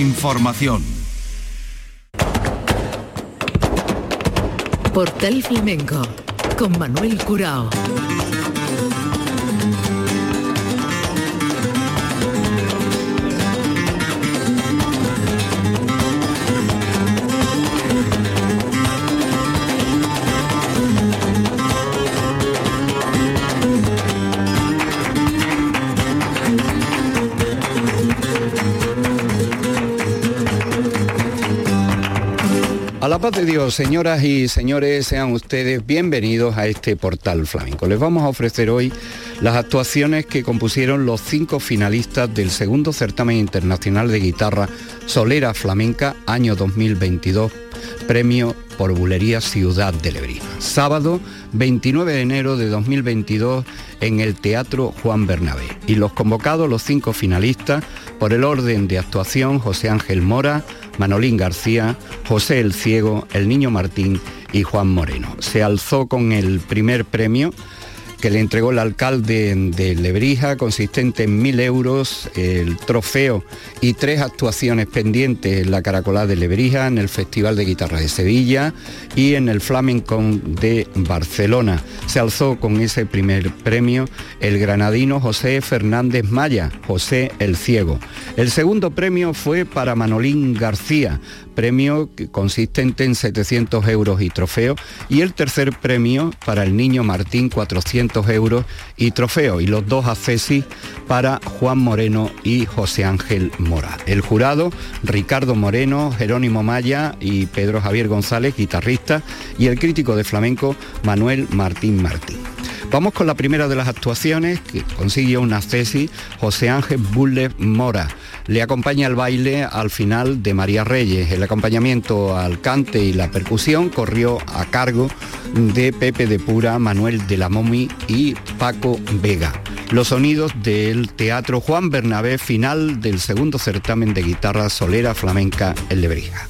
Información. Portal Flamenco con Manuel Curao. Paz de Dios, señoras y señores, sean ustedes bienvenidos a este portal flamenco. Les vamos a ofrecer hoy las actuaciones que compusieron los cinco finalistas del segundo certamen internacional de guitarra Solera Flamenca año 2022, premio por Bulería Ciudad de Lebrija. Sábado 29 de enero de 2022 en el Teatro Juan Bernabé. Y los convocados, los cinco finalistas, por el orden de actuación, José Ángel Mora, Manolín García, José el Ciego, el Niño Martín y Juan Moreno. Se alzó con el primer premio que le entregó el alcalde de Lebrija, consistente en mil euros, el trofeo y tres actuaciones pendientes en la Caracolá de Lebrija, en el Festival de Guitarra de Sevilla y en el Flamenco de Barcelona. Se alzó con ese primer premio el granadino José Fernández Maya, José el Ciego. El segundo premio fue para Manolín García, premio consistente en 700 euros y trofeo, y el tercer premio para el niño Martín, 400 euros y trofeo, y los dos accesis para Juan Moreno y José Ángel Mora. El jurado, Ricardo Moreno, Jerónimo Maya y Pedro Javier González, guitarrista, y el crítico de flamenco, Manuel Martín Martín. Vamos con la primera de las actuaciones que consiguió una tesis José Ángel Bulle Mora. Le acompaña el baile al final de María Reyes. El acompañamiento al cante y la percusión corrió a cargo de Pepe de Pura, Manuel de la Momi y Paco Vega. Los sonidos del Teatro Juan Bernabé, final del segundo certamen de guitarra solera flamenca en Lebrija.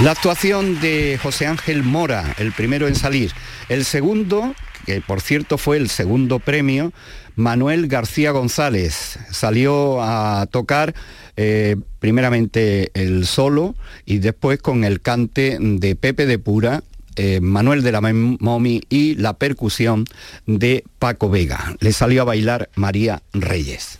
La actuación de José Ángel Mora, el primero en salir. El segundo, que por cierto fue el segundo premio, Manuel García González. Salió a tocar eh, primeramente el solo y después con el cante de Pepe de Pura eh, Manuel de la Momi y la percusión de Paco Vega. Le salió a bailar María Reyes.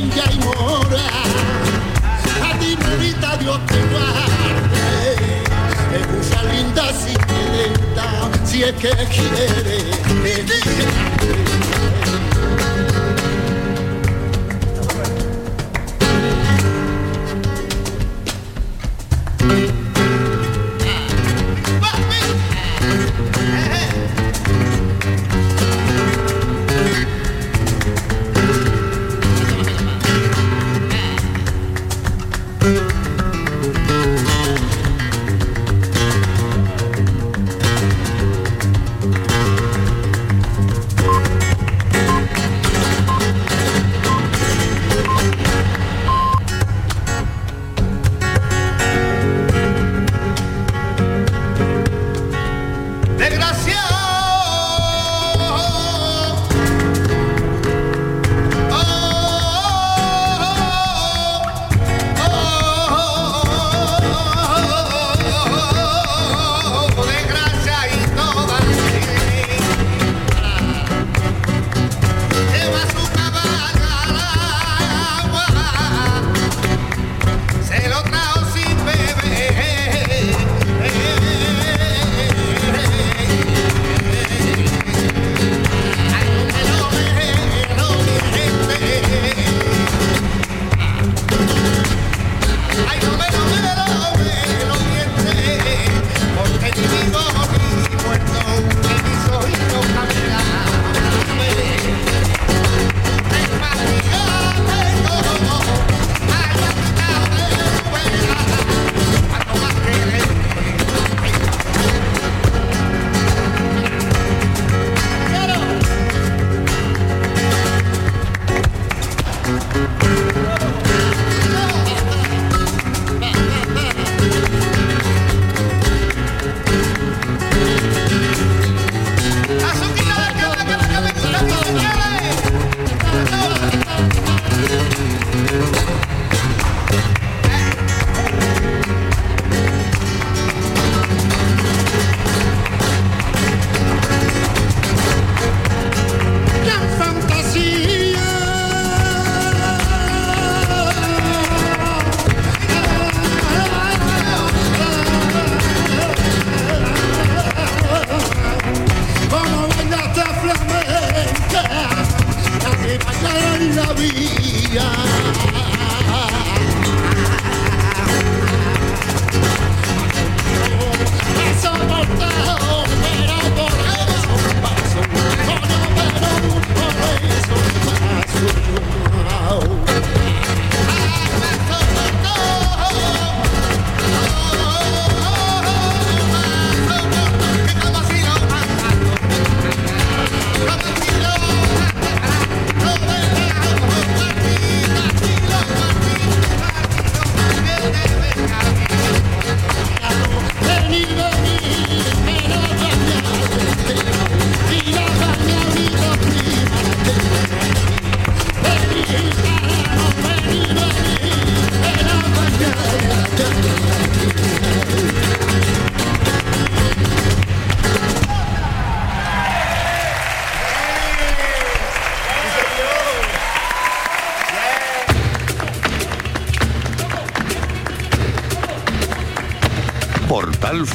bella y mora. A ti, morita, Dios te guarde. Es mucha linda si te si es que quiere.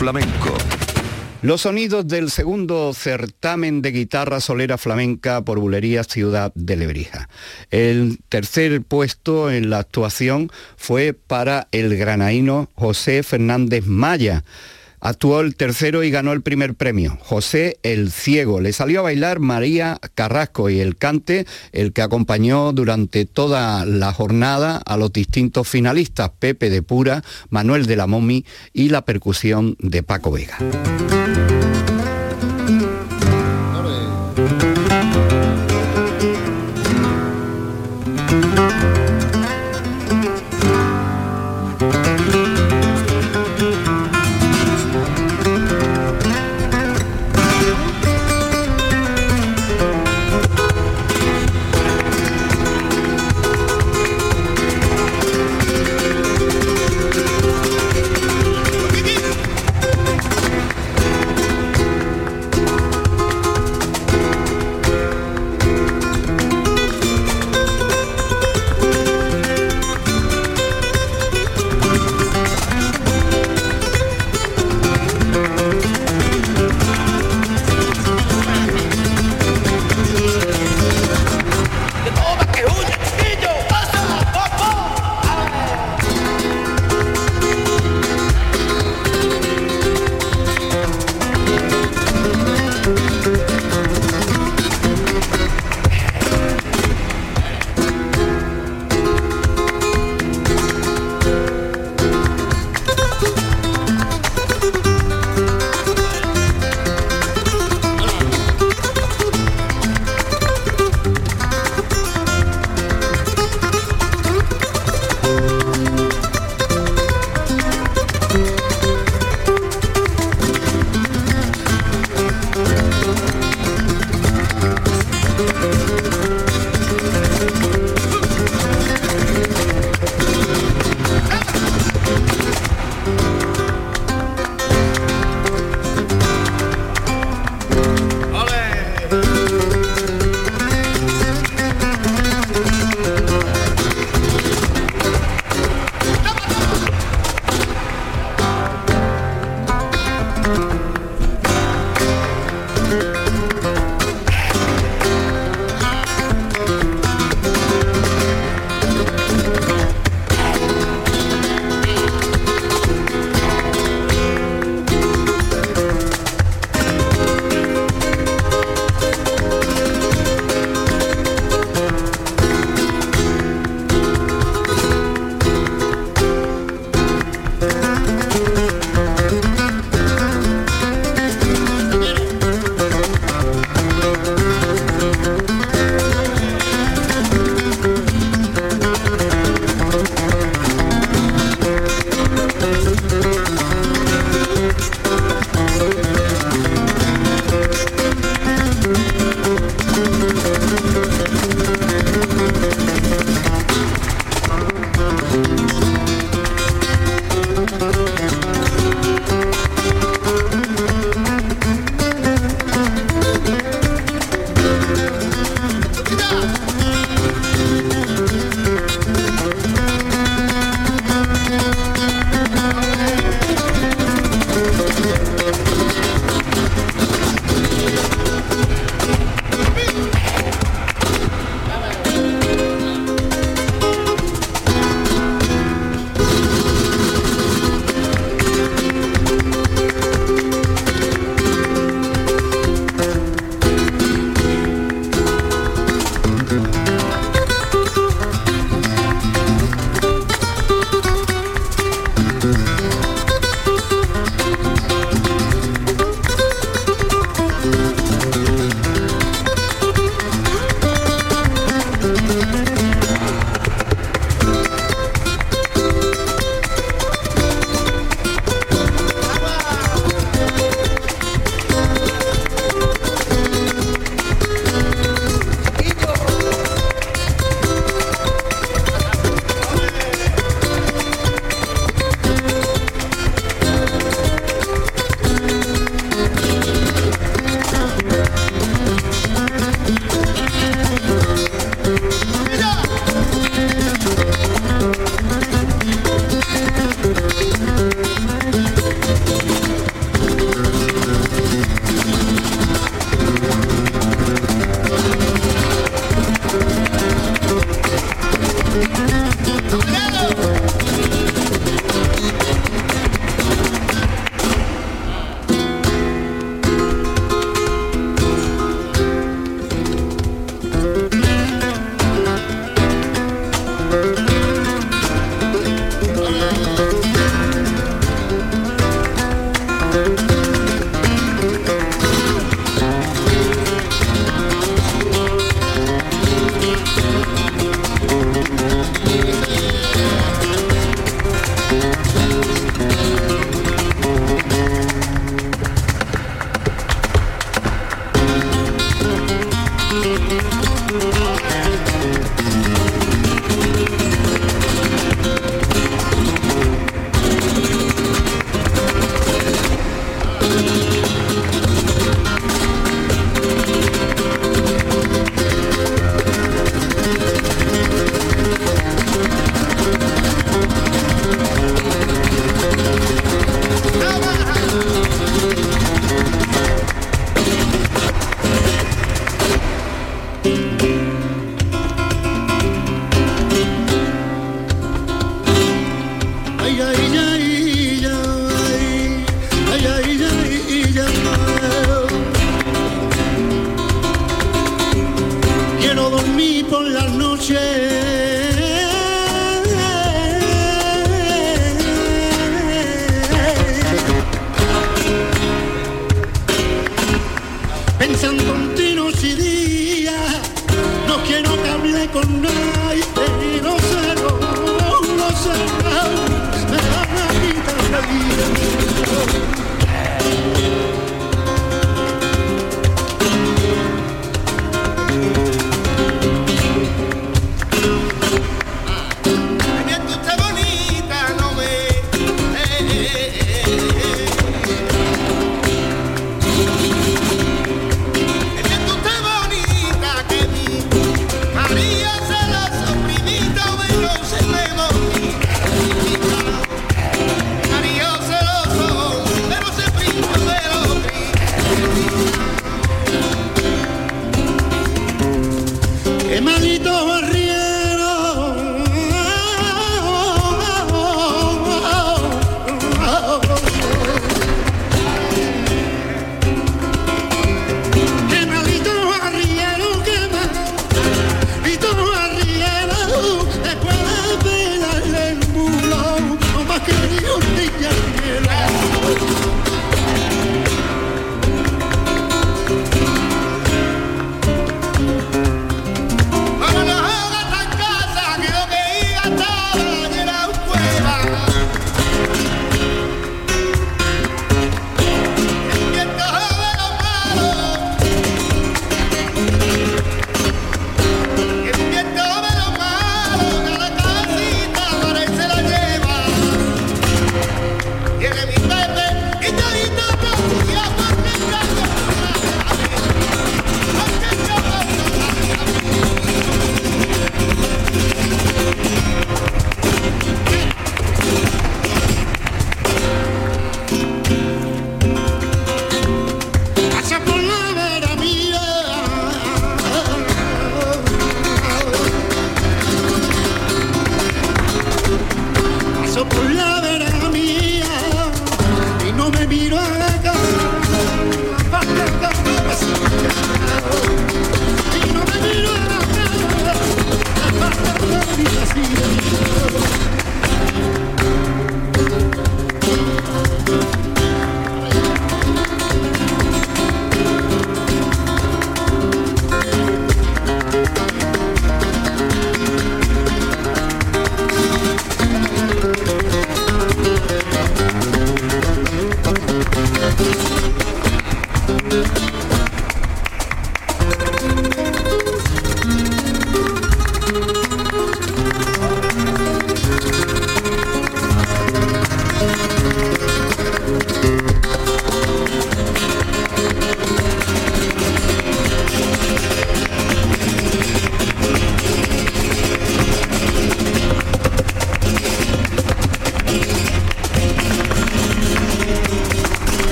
Flamenco. Los sonidos del segundo certamen de guitarra solera flamenca por Bulerías Ciudad de Lebrija. El tercer puesto en la actuación fue para el granaíno José Fernández Maya Actuó el tercero y ganó el primer premio. José el Ciego. Le salió a bailar María Carrasco y el cante, el que acompañó durante toda la jornada a los distintos finalistas, Pepe de Pura, Manuel de la Momi y la percusión de Paco Vega.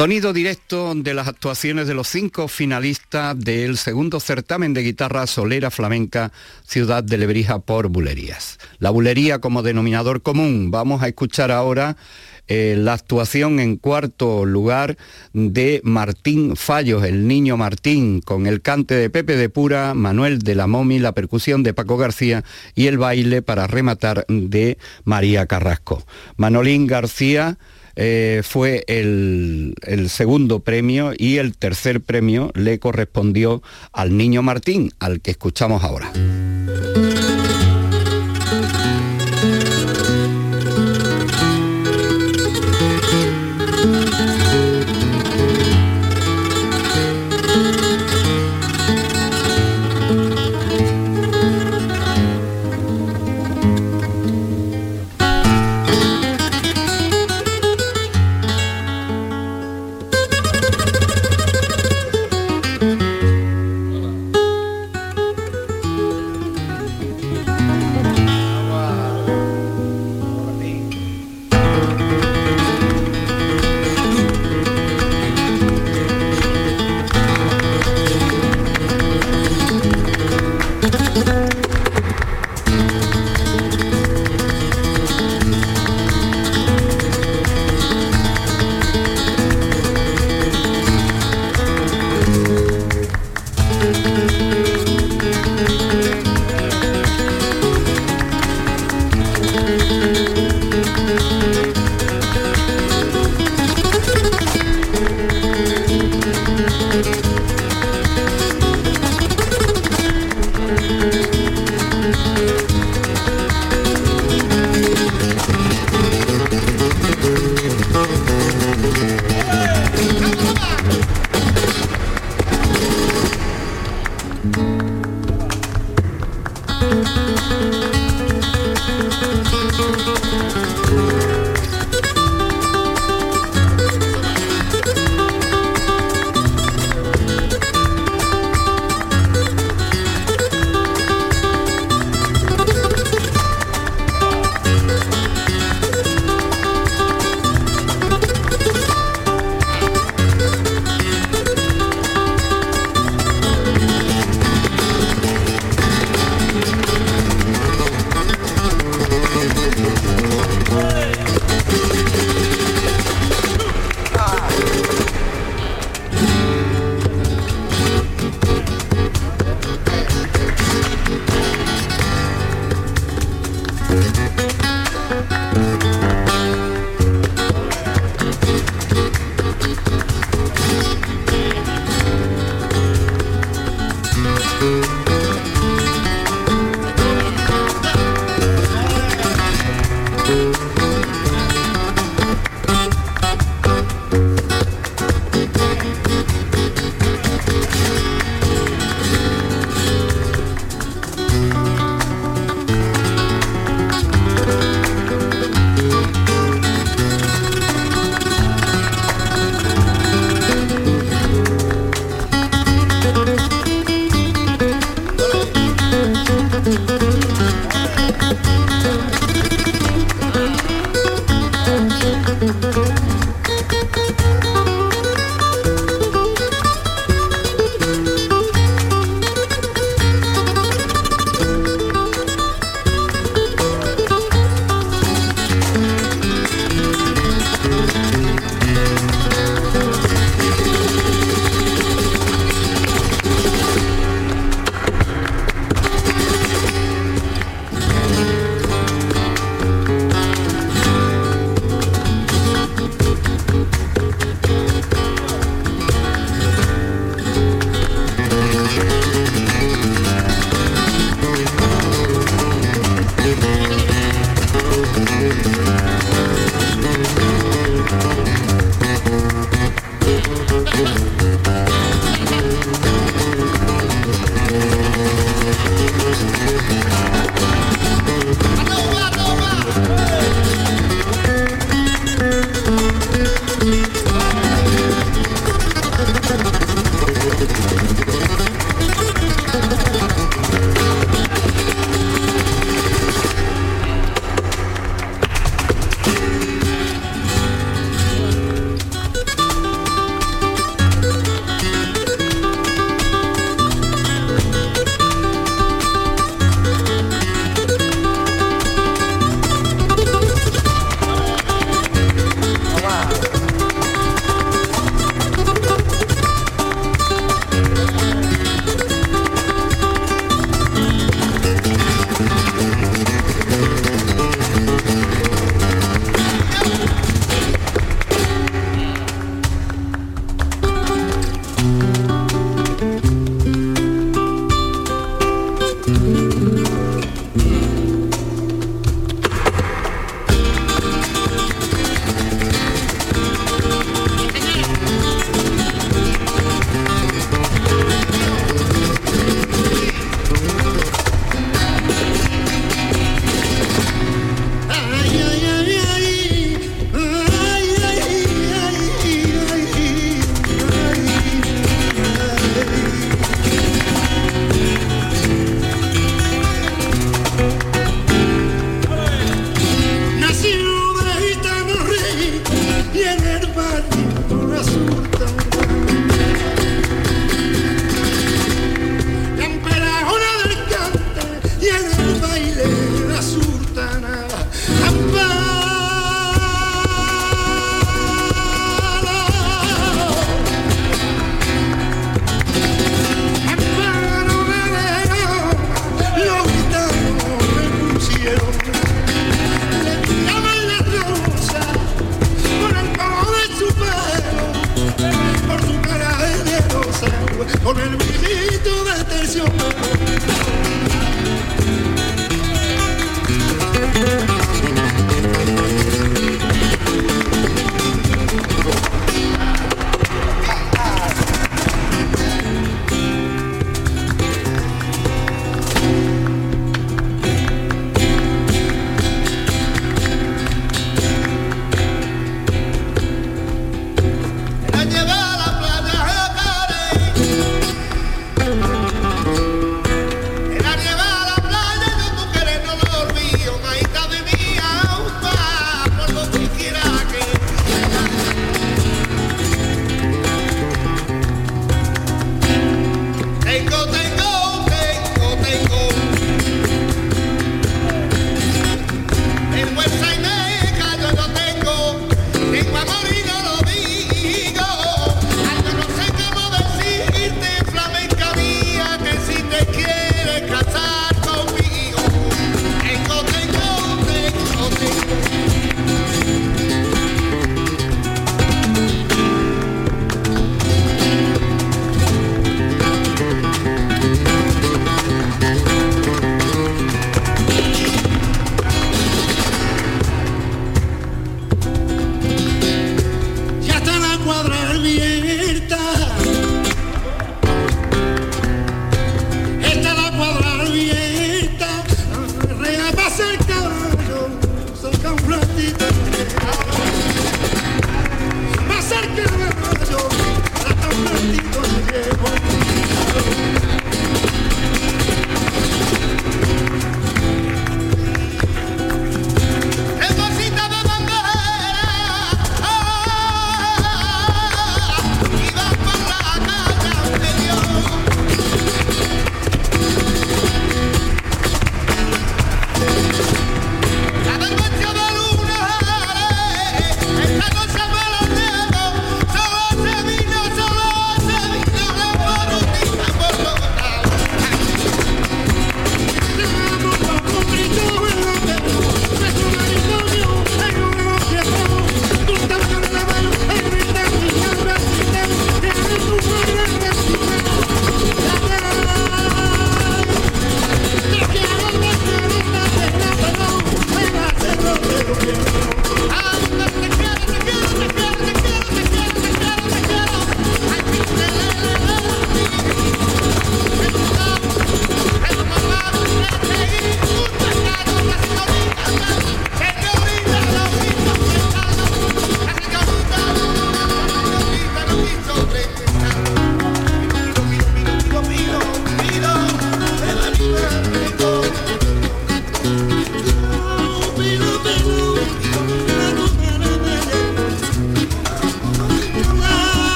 Sonido directo de las actuaciones de los cinco finalistas del segundo certamen de guitarra solera flamenca Ciudad de Lebrija por Bulerías. La bulería como denominador común. Vamos a escuchar ahora eh, la actuación en cuarto lugar de Martín Fallos, el niño Martín, con el cante de Pepe de Pura, Manuel de la Momi, la percusión de Paco García y el baile para rematar de María Carrasco. Manolín García eh, fue el, el segundo premio y el tercer premio le correspondió al niño Martín, al que escuchamos ahora.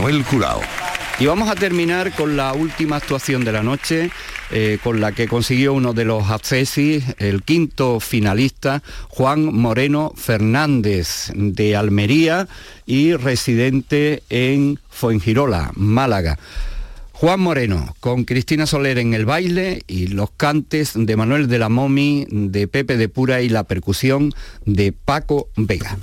Manuel Curao. Y vamos a terminar con la última actuación de la noche, eh, con la que consiguió uno de los accesis, el quinto finalista, Juan Moreno Fernández, de Almería y residente en Fuengirola, Málaga. Juan Moreno, con Cristina Soler en el baile y los cantes de Manuel de la Momi, de Pepe de Pura y la percusión de Paco Vega.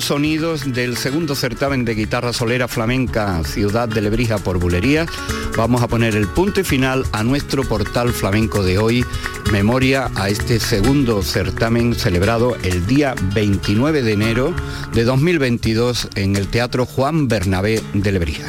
Sonidos del segundo certamen de guitarra solera flamenca Ciudad de Lebrija por Bulería, vamos a poner el punto y final a nuestro portal flamenco de hoy, memoria a este segundo certamen celebrado el día 29 de enero de 2022 en el Teatro Juan Bernabé de Lebrija.